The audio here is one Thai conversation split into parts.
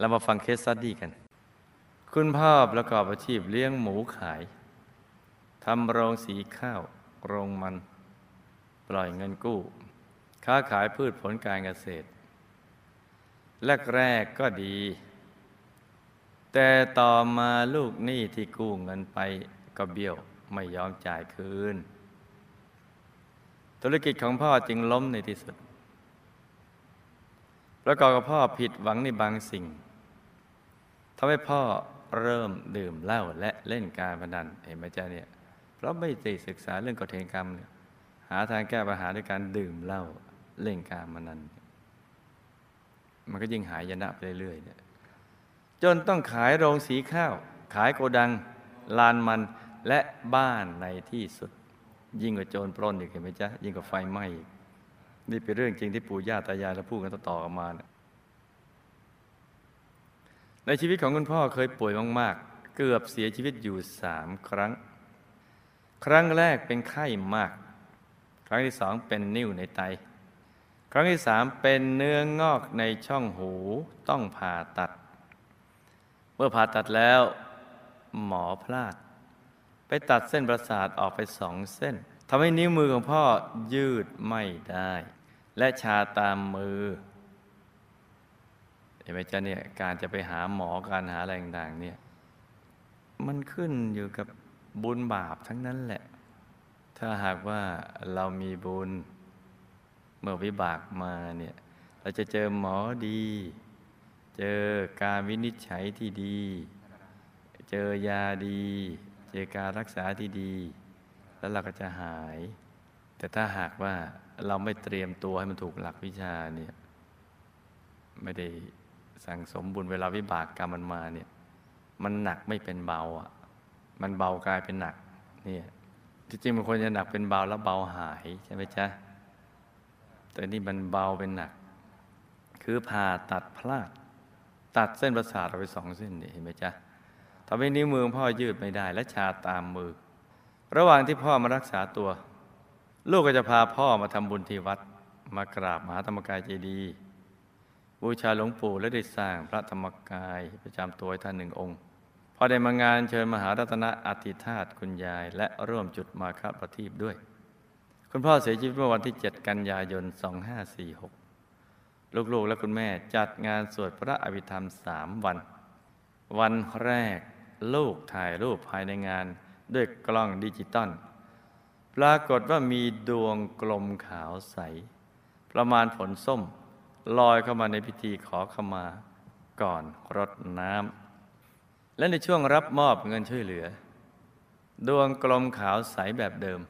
เรามาฟังเคสสตัดดี้กัน คุณพ่อประกอบอาชีพเลี้ยงหมูขายทำโรงสีข้าว โรงมัน ปล่อยเงินกู้ ค้าขายพืชผลการเกษตรแรกๆก็ดี แต่ต่อมาลูกหนี้ที่กู้เงินไปก็เบี้ยวไม่ยอมจ่ายคืน ธุรกิจของพ่อจึงล้มในที่สุด ประกอบกับพ่อผิดหวังในบางสิ่ง ทำให้พ่อเริ่มดื่มเหล้าและเล่นการพนันเห็นไหมจ๊ะเนี่ย เพราะไม่ได้ศึกษาเรื่องกฎแห่งกรรม หาทางแก้ปัญหาด้วยการดื่มเหล้าเล่นการพนัน มันก็ยิ่งหายยนะไปเรื่อยๆเนี่ยจนต้องขายโรงสีข้าว ขายโกดัง ลานมันและบ้านในที่สุด ยิ่งกว่าโจรปล้นอีกเห็นไหมจ๊ะยิ่งกว่าไฟไหม้นี่เป็นเรื่องจริงที่ปู่ย่าตายายเราพูดกันต่อๆกันมานะ ในชีวิตของคุณพ่อเคยป่วยมากๆ เกือบเสียชีวิตอยู่สามครั้ง ครั้งแรกเป็นไข้มาก ครั้งที่สองเป็นนิ่วในไต ครั้งที่สามเป็นเนื้องอกในช่องหูต้องผ่าตัด เมื่อผ่าตัดแล้ว หมอพลาด ไปตัดเส้นประสาทออกไปสองเส้นทำให้นิ้วมือของพ่อยืดไม่ได้ และชาตามมือ เห็นไหมจ๊ะเนี่ยการจะไปหาหมอการหาอะไรต่างๆเนี่ยมันขึ้นอยู่กับบุญบาปทั้งนั้นแหละ ถ้าหากว่าเรามีบุญเมื่อวิบากมาเนี่ยเราจะเจอหมอดี เจอการวินิจฉัยที่ดี เจอยาดี เจอการรักษาที่ดี แล้วเราก็จะหาย แต่ถ้าหากว่าเราไม่เตรียมตัวให้มันถูกหลักวิชาเนี่ยไม่ได้ สั่งสมบุญเวลาวิบากกรรมมันมาเนี่ย มันหนักไม่เป็นเบาอะ มันเบากลายเป็นหนักเนี่ยจริงมันควรจะหนักเป็นเบาแล้วเบาหายใช่ไหมจ๊ะแต่นี่มันเบาเป็นหนัก คือผ่าตัดพลาด ตัดเส้นประสาทออกไปสองเส้นนี่เห็นไหมจ๊ะทำให้นิ้วมือพ่อยืดไม่ได้ และชาตามมือ ระหว่างที่พ่อมารักษาตัว ลูกก็จะพาพ่อมาทำบุญที่วัด มากราบมหาธรรมกายเจดีย์ บูชาหลวงปู่และได้สร้างพระธรรมกายประจำตัวท่านหนึ่งองค์ พอได้มางานเชิญมหารัตนอธิธาตุคุณยาย และร่วมจุดมาคประทีปด้วย คุณพ่อเสียชีวิตเมื่อวันที่ 7 กันยายน 2546 ลูกๆ และคุณแม่จัดงานสวดพระอภิธรรมสามวัน วันแรกลูกถ่ายรูปภายในงานด้วยกล้องดิจิตอลปรากฏว่ามีดวงกลมขาวใส ประมาณผลส้ม ลอยเข้ามาในพิธีขอขมาก่อนรดน้ำและในช่วงรับมอบเงินช่วยเหลือ ดวงกลมขาวใสแบบเดิม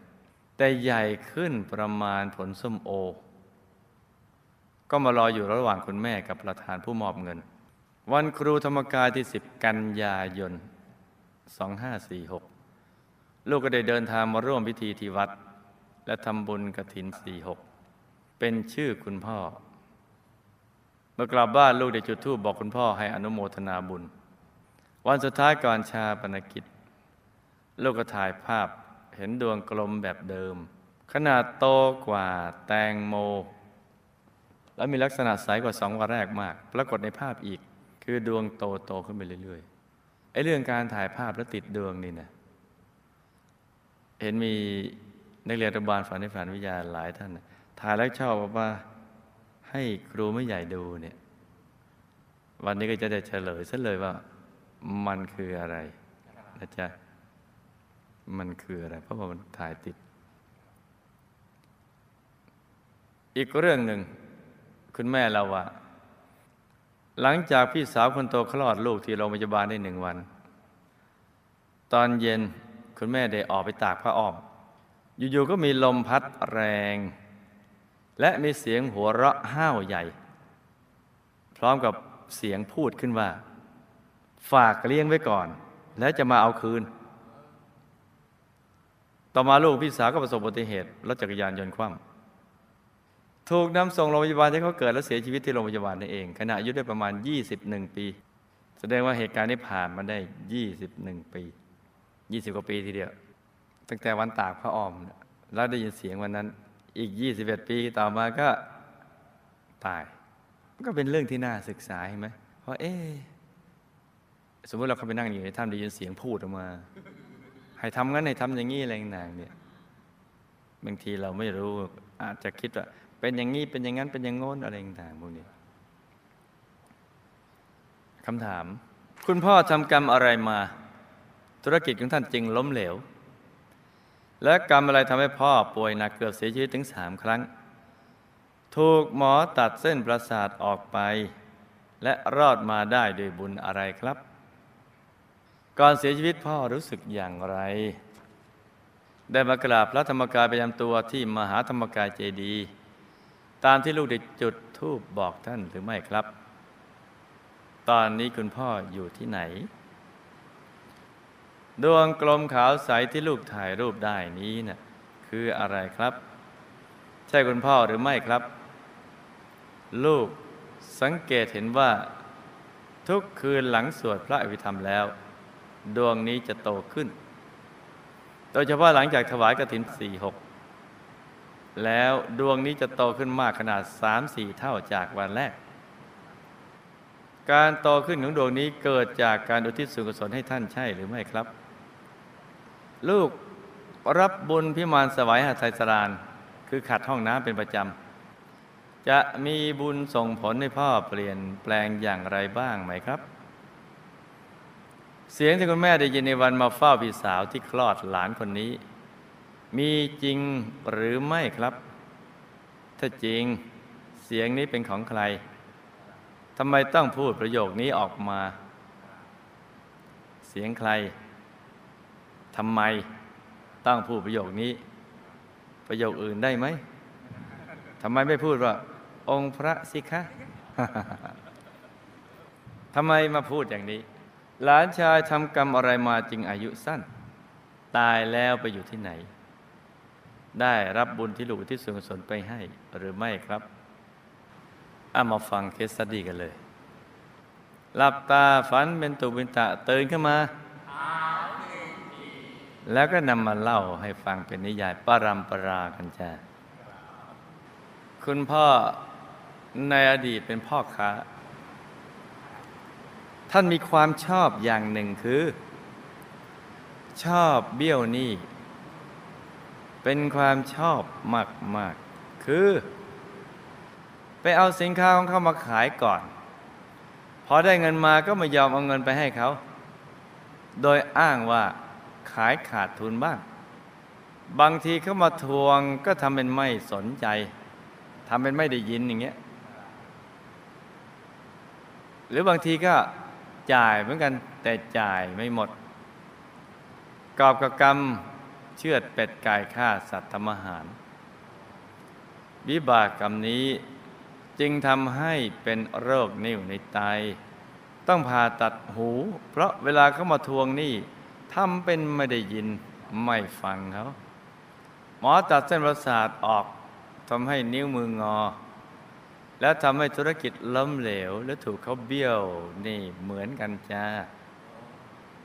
แต่ใหญ่ขึ้นประมาณผลส้มโอ ก็มารออยู่ระหว่างคุณแม่กับประธานผู้มอบเงิน วันครูธรรมกายที่ 10 กันยายน 2546 ลูกก็ได้เดินทางมาร่วมพิธีที่วัด และทำบุญกระถิน 46 เป็นชื่อคุณพ่อ มื่อกลับบ้านลูกได้จุดธูปบอกคุณพ่อให้อนุโมทนาบุญ วันสุดท้ายก่อนชาปนกิจ ลูกก็ถ่ายภาพเห็นดวงกลมแบบเดิม ขนาดโตกว่าแตงโม แล้วมีลักษณะใสกว่าสองวันแรกมาก ปรากฏในภาพอีก คือดวงโตโตขึ้นไปเรื่อยๆไอ้เรื่องการถ่ายภาพแล้วติดดวงนี่นะเห็นมีนักเรียนอนุบาลฝันในฝันวิทยาหลายท่านนะถ่ายแล้วชอบบอกว่า ให้ครูไม่ใหญ่ดูเนี่ย วันนี้ก็จะได้เฉลยซะเลยว่า มันคืออะไรนะจ๊ะมันคืออะไร เพราะว่ามันถ่ายติด อีกเรื่องหนึ่ง คุณแม่เราว่า หลังจากพี่สาวคนโตคลอดลูกที่โรงพยาบาลได้หนึ่งวัน ตอนเย็นคุณแม่ได้ออกไปตากผ้าอ้อมอยู่ๆก็มีลมพัดแรง และมีเสียงหัวเราะห้าวใหญ่ พร้อมกับเสียงพูดขึ้นว่า ฝากเลี้ยงไว้ก่อน แล้วจะมาเอาคืน ต่อมาลูกพี่สาวก็ประสบอุบัติเหตุรถจักรยานยนต์คว่ำถูกนำส่งโรงพยาบาลที่เขาเกิดและเสียชีวิตที่โรงพยาบาลนั่นเอง ขณะอายุได้ประมาณ 21 ปี แสดงว่าเหตุการณ์นี้ผ่านมาได้ 21 ปี 20 กว่าปีทีเดียว ตั้งแต่วันตากพระอ้อม แล้วได้ยินเสียงวันนั้น อีก 21 ปีต่อมาก็ตาย ก็เป็นเรื่องที่น่าศึกษาเห็นไหมเพราะเอ๊สมมติเราเข้าไปนั่งอยู่ในถ้ำได้ยินเสียงพูดออกมา ให้ทำงั้นให้ทำอย่างนี้อะไรต่างๆเนี่ยบางทีเราไม่รู้อาจจะคิดว่า เป็นอย่างนี้เป็นอย่างนั้นเป็นอย่างโน้นอะไรต่างๆพวกนี้คำถาม คุณพ่อทำกรรมอะไรมา ธุรกิจของท่านจึงล้มเหลว และกรรมอะไรทำให้พ่อป่วยหนักเกือบเสียชีวิตถึงสามครั้ง ถูกหมอตัดเส้นประสาทออกไป และรอดมาได้ด้วยบุญอะไรครับ ก่อนเสียชีวิตพ่อรู้สึกอย่างไร ได้มากราบพระธรรมกายประจำตัวที่มหาธรรมกายเจดีตามที่ลูกได้จุดธูปบอกท่านหรือไม่ครับ ตอนนี้คุณพ่ออยู่ที่ไหน ดวงกลมขาวใสที่ลูกถ่ายรูปได้นี้นะ่ะคืออะไรครับ ใช่คุณพ่อหรือไม่ครับ ลูกสังเกตเห็นว่า ทุกคืนหลังสวดพระอภิธรรมแล้ว ดวงนี้จะโตขึ้น โดยเฉพาะหลังจากถวายกฐินสี่หกแล้วดวงนี้จะโตขึ้นมากขนาดสามสี่เท่าจากวันแรก การโตขึ้นของดวงนี้เกิดจากการอุทิศส่วนกุศลให้ท่านใช่หรือไม่ครับ ลูกรับบุญพิมานสวายหาไทยสรานคือขัดห้องน้ำเป็นประจำ จะมีบุญส่งผลให้พ่อเปลี่ยนแปลงอย่างไรบ้างไหมครับ เสียงที่คุณแม่ได้ยินในวันมาเฝ้าพี่สาวที่คลอดหลานคนนี้ มีจริงหรือไม่ครับ ถ้าจริงเสียงนี้เป็นของใครทำไมต้องพูดประโยคนี้ออกมา เสียงใคร ทำไมต้องพูดประโยคนี้ ประโยคอื่นได้ไหมทำไมไม่พูดว่า องค์พระสิคะทำไมมาพูดอย่างนี้ หลานชายทำกรรมอะไรมาจึงอายุสั้น ตายแล้วไปอยู่ที่ไหน ได้รับบุญที่ลูกที่ส่วนกุศลไปให้หรือไม่ครับเอามาฟังเคสสดีกันเลย หลับตาฝันเป็นตุเป็นตะตื่นขึ้นมา แล้วก็นำมาเล่าให้ฟังเป็นนิยายปรำปรากันจ้าคุณพ่อในอดีตเป็นพ่อค้า ท่านมีความชอบอย่างหนึ่งคือ ชอบเบี้ยวหนี้เป็นความชอบมากๆคือ ไปเอาสินค้าของเขามาขายก่อน พอได้เงินมาก็ไม่ยอมเอาเงินไปให้เขา โดยอ้างว่า ขายขาดทุนบ้าง บางทีเขามาทวงก็ทำเป็นไม่สนใจทำเป็นไม่ได้ยินอย่างเงี้ย หรือบางทีก็จ่ายเหมือนกันแต่จ่ายไม่หมด กอบกับกรรมเชือดเป็ดไก่ฆ่าสัตว์ทำอาหาร วิบากกรรมนี้จึงทำให้เป็นโรคนิ่วในไต ต้องผ่าตัดหู เพราะเวลาเขามาทวงหนี้ ทำเป็นไม่ได้ยินไม่ฟังเขาหมอตัดเส้นประสาทออกทำให้นิ้วมืองอ แล้วทำให้ธุรกิจล้มเหลว และถูกเขาเบี้ยวนี่เหมือนกันจ้า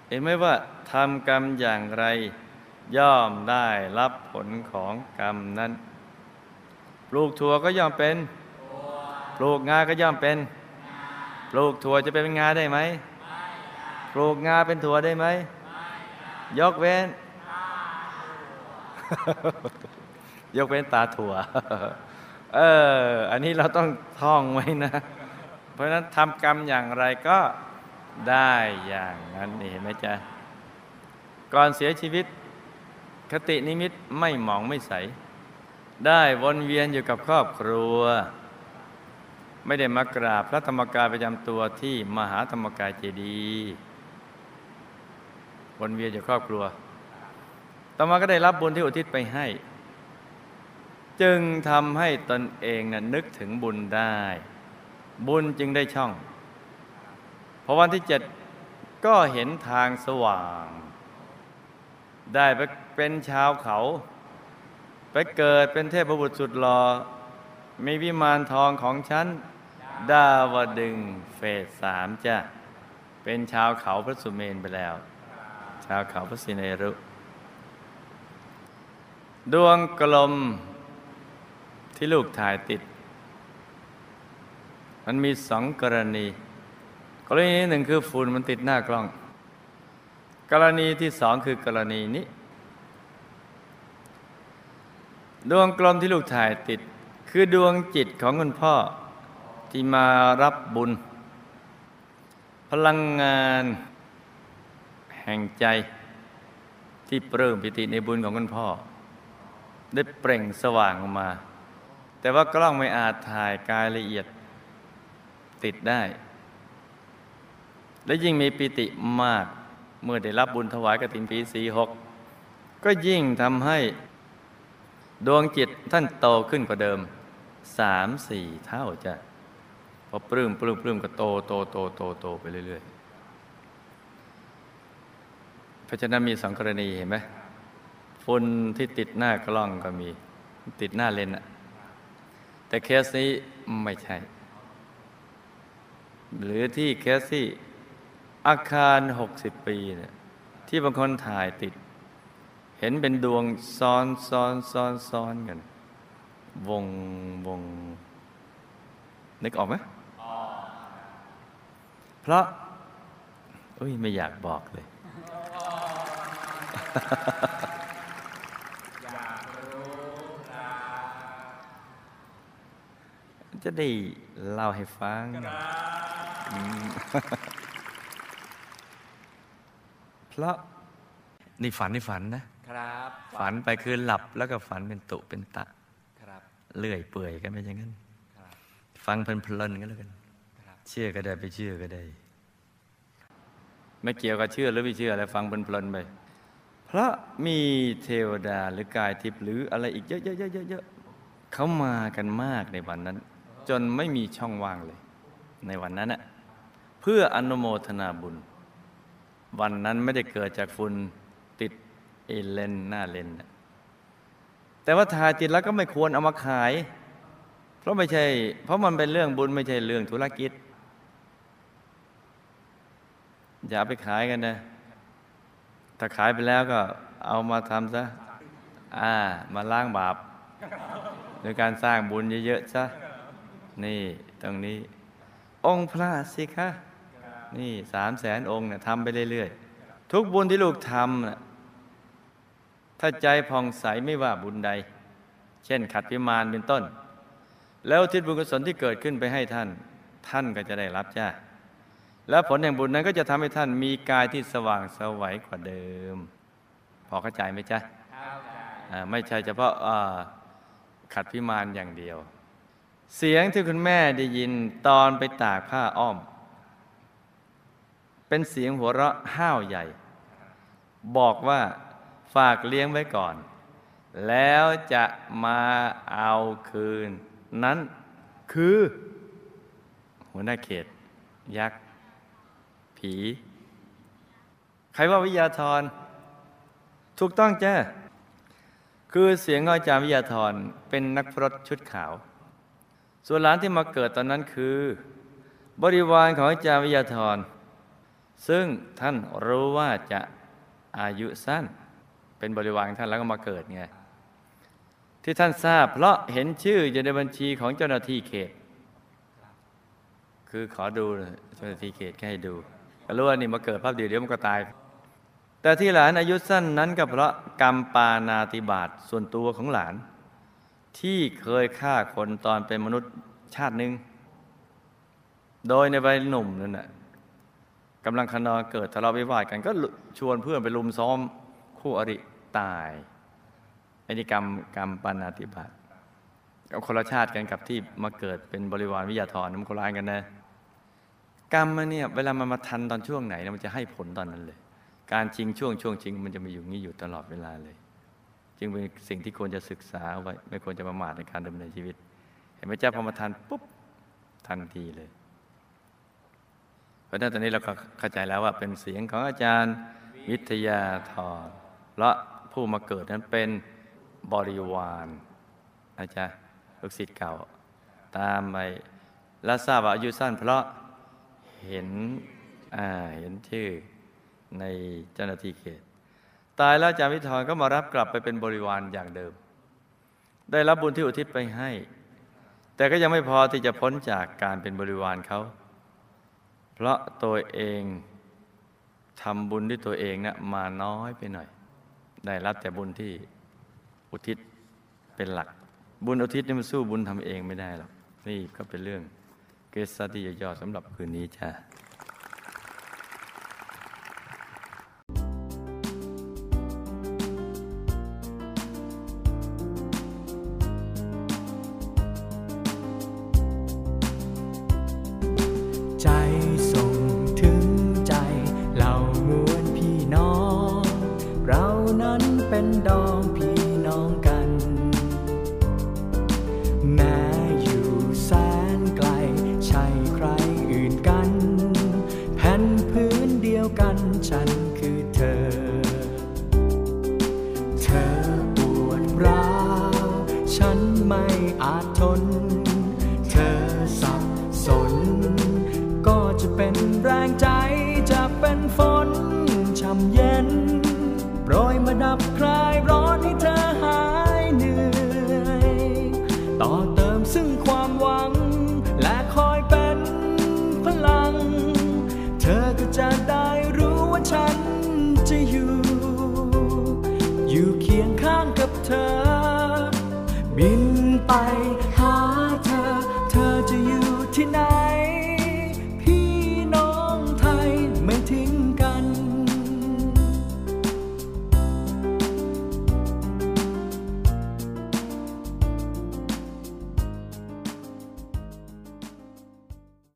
เห็นไหมว่าทำกรรมอย่างไร ย่อมได้รับผลของกรรมนั้น ปลูกถั่วก็ย่อมเป็น ปลูกงาก็ย่อมเป็น ปลูกถั่วจะเป็นงาได้ไหมปลูกงาเป็นถั่วได้ไหม ยกเว้น ยกเว้นตาถั่ว เออ อันนี้เราต้องท่องไว้นะ เพราะฉะนั้นทำกรรมอย่างไรก็ได้อย่างนั้นนี่เห็นไหมจ๊ะ ก่อนเสียชีวิต คตินิมิตไม่หมองไม่ใส ได้วนเวียนอยู่กับครอบครัว ไม่ได้มากราบพระธรรมกายประจำตัวที่มหาธรรมกายเจดีย์ วนเวียนอยู่ครอบครัว ต่อมาก็ได้รับบุญที่อุทิศไปให้ จึงทำให้ตนเองนะนึกถึงบุญได้ บุญจึงได้ช่อง พอวันที่เจ็ดก็เห็นทางสว่าง ได้ไปเป็นชาวเขา ไปเกิดเป็นเทพบุตรสุดหลอ่อมีวิมานทองของฉันดาวดึงเฟสสามจ้ะ เป็นชาวเขาพระสุเมนไปแล้ว ชาวเขาพระสิเนรุ ดวงกลมที่ลูกถ่ายติด มันมีสองกรณี กรณีหนึ่งคือฝุ่นมันติดหน้ากล้อง กรณีที่สองคือกรณีนี้ ดวงกลมที่ลูกถ่ายติด คือดวงจิตของคุณพ่อที่มารับบุญ พลังงาน แห่งใจที่เปริ่มปิติในบุญของคุณพ่อ ได้เปล่งสว่างออกมา แต่ว่ากล้องไม่อาจถ่ายกายละเอียดติดได้ และยิ่งมีปิติมากเมื่อได้รับบุญถวายกฐินปีสีหกก็ยิ่งทำให้ดวงจิตท่านโตขึ้นกว่าเดิมสามสี่เท่าจะพอปลื้มปลื้มปลื้มก็โตโตโตโตโตไปเรื่อยๆ เพราะฉะนั้นมีสองกรณีเห็นไหมฝุ่นที่ติดหน้ากล้องก็มี ติดหน้าเลนส์อะแต่เคสนี้ไม่ใช่ หรือที่เคสที่อาคาร 60 ปีเนี่ยที่บางคนถ่ายติด เห็นเป็นดวงซ้อนซ้อนซ้อนซ้อนกัน วงวงนึกออกไหมเพราะอุ้ยไม่อยากบอกเลย จะได้เล่าให้ฟังอืมเพราะนี่ฝันนี่ฝันนะ ครับ ฝันไปคือหลับแล้วก็ฝันเป็นตุเป็นตะ ครับ เลื่อยเปื่อยกันไปอย่างนั้นครับฟังเพลินๆกันแล้วกันครับเชื่อก็ได้ไปเชื่อก็ได้ ไม่เกี่ยวกับเชื่อหรือไม่เชื่ออะไรฟังเพลินๆไป เพราะมีเทวดาหรือกายทิพย์หรืออะไรอีกเยอะๆๆๆเขามากันมากในวันนั้น จนไม่มีช่องว่างเลย ในวันนั้นน่ะเพื่ออนุโมทนาบุญ วันนั้นไม่ได้เกิดจากฝุ่นติดเอเลนหน้าเลนแต่ว่าถ่ายติดแล้วก็ไม่ควรเอามาขาย เพราะไม่ใช่ เพราะมันเป็นเรื่องบุญไม่ใช่เรื่องธุรกิจ อย่าไปขายกันนะ ถ้าขายไปแล้วก็เอามาทำซะ อ่า มาล้างบาปโดยการสร้างบุญเยอะๆซะ นี่ตรงนี้ องค์พระสิคะ นี่สามแสนองค์เนี่ยทำไปเรื่อยๆ ทุกบุญที่ลูกทำน่ะถ้าใจผ่องใสไม่ว่าบุญใด เช่นขัดพิมานเป็นต้น แล้วทิศบุญกุศลที่เกิดขึ้นไปให้ท่าน ท่านก็จะได้รับจ้า แล้วผลแห่งบุญนั้นก็จะทำให้ท่านมีกายที่สว่างสวัยกว่าเดิม พอเข้าใจไหมจ๊ะอ่าไม่ใช่เฉพาะอ่าขัดพิมานอย่างเดียว เสียงที่คุณแม่ได้ยินตอนไปตากผ้าอ้อม เป็นเสียงหัวเราะห้าวใหญ่ บอกว่าฝากเลี้ยงไว้ก่อน แล้วจะมาเอาคืน นั้นคือ หัวหน้าเขตยักษ์ ผีใครว่าวิทยาธร ถูกต้องจ้าคือเสียงของอาจารย์วิทยาธรเป็นนักพรตชุดขาว ส่วนหลานที่มาเกิดตอนนั้นคือ บริวารของอาจารย์วิทยาธร ซึ่งท่านรู้ว่าจะอายุสั้น เป็นบริวารท่านแล้วก็มาเกิดไงที่ท่านทราบ เพราะเห็นชื่ออยู่ในบัญชีของเจ้าหน้าที่เขต คือขอดูเจ้าหน้าที่เขตให้ดู ก็รู้ว่านี่มาเกิดภาพเดียวเดี๋ยวมันก็ตาย แต่ที่หลานอายุสั้นนั้นก็เพราะกรรมปานาติบาตส่วนตัวของหลาน ที่เคยฆ่าคนตอนเป็นมนุษย์ชาติหนึ่งโดยในวัยหนุ่มนั่นน่ะกำลังขนองเกิดทะเลาะวิวาทกันก็ชวนเพื่อนไปลุมซ้อมคู่อริตายอันนี้กรรมกรรมปานาติบาตกับคนละชาติกันกับที่มาเกิดเป็นบริวารวิทยาธรมันคนละอันกันนะ กรรมมันเนี่ยเวลามันมาทันตอนช่วงไหนมันจะให้ผลตอนนั้นเลย การชิงช่วงช่วงชิงมันจะมาอยู่งี้อยู่ตลอดเวลาเลย จึงเป็นสิ่งที่ควรจะศึกษาไว้ ไม่ควรจะประมาทในการดำเนินชีวิต เห็นไหมเจ้าพอมาทันปุ๊บทันทีเลย เพราะนั้นตอนนี้เราก็เข้าใจแล้วว่าเป็นเสียงของอาจารย์วิทยาธรและผู้มาเกิดนั้นเป็นบริวารอาจารย์ลูกศิษย์เก่า ตามไปแล้วทราบว่าอายุสั้นเพราะ เห็นอ่าเห็นชื่อในเจ้าหน้าที่เขต ตายแล้วอาจารย์วิทรก็มารับกลับไปเป็นบริวารอย่างเดิม ได้รับบุญที่อุทิศไปให้ แต่ก็ยังไม่พอที่จะพ้นจากการเป็นบริวารเขา เพราะตัวเองทำบุญด้วยตัวเองนะ่ะมาน้อยไปหน่อย ได้รับแต่บุญที่อุทิศเป็นหลัก บุญอุทิศนี่มันสู้บุญทำเองไม่ได้หรอกนี่ก็เป็นเรื่อง เกสซาที่ย่อๆสำหรับคืนนี้จ้า I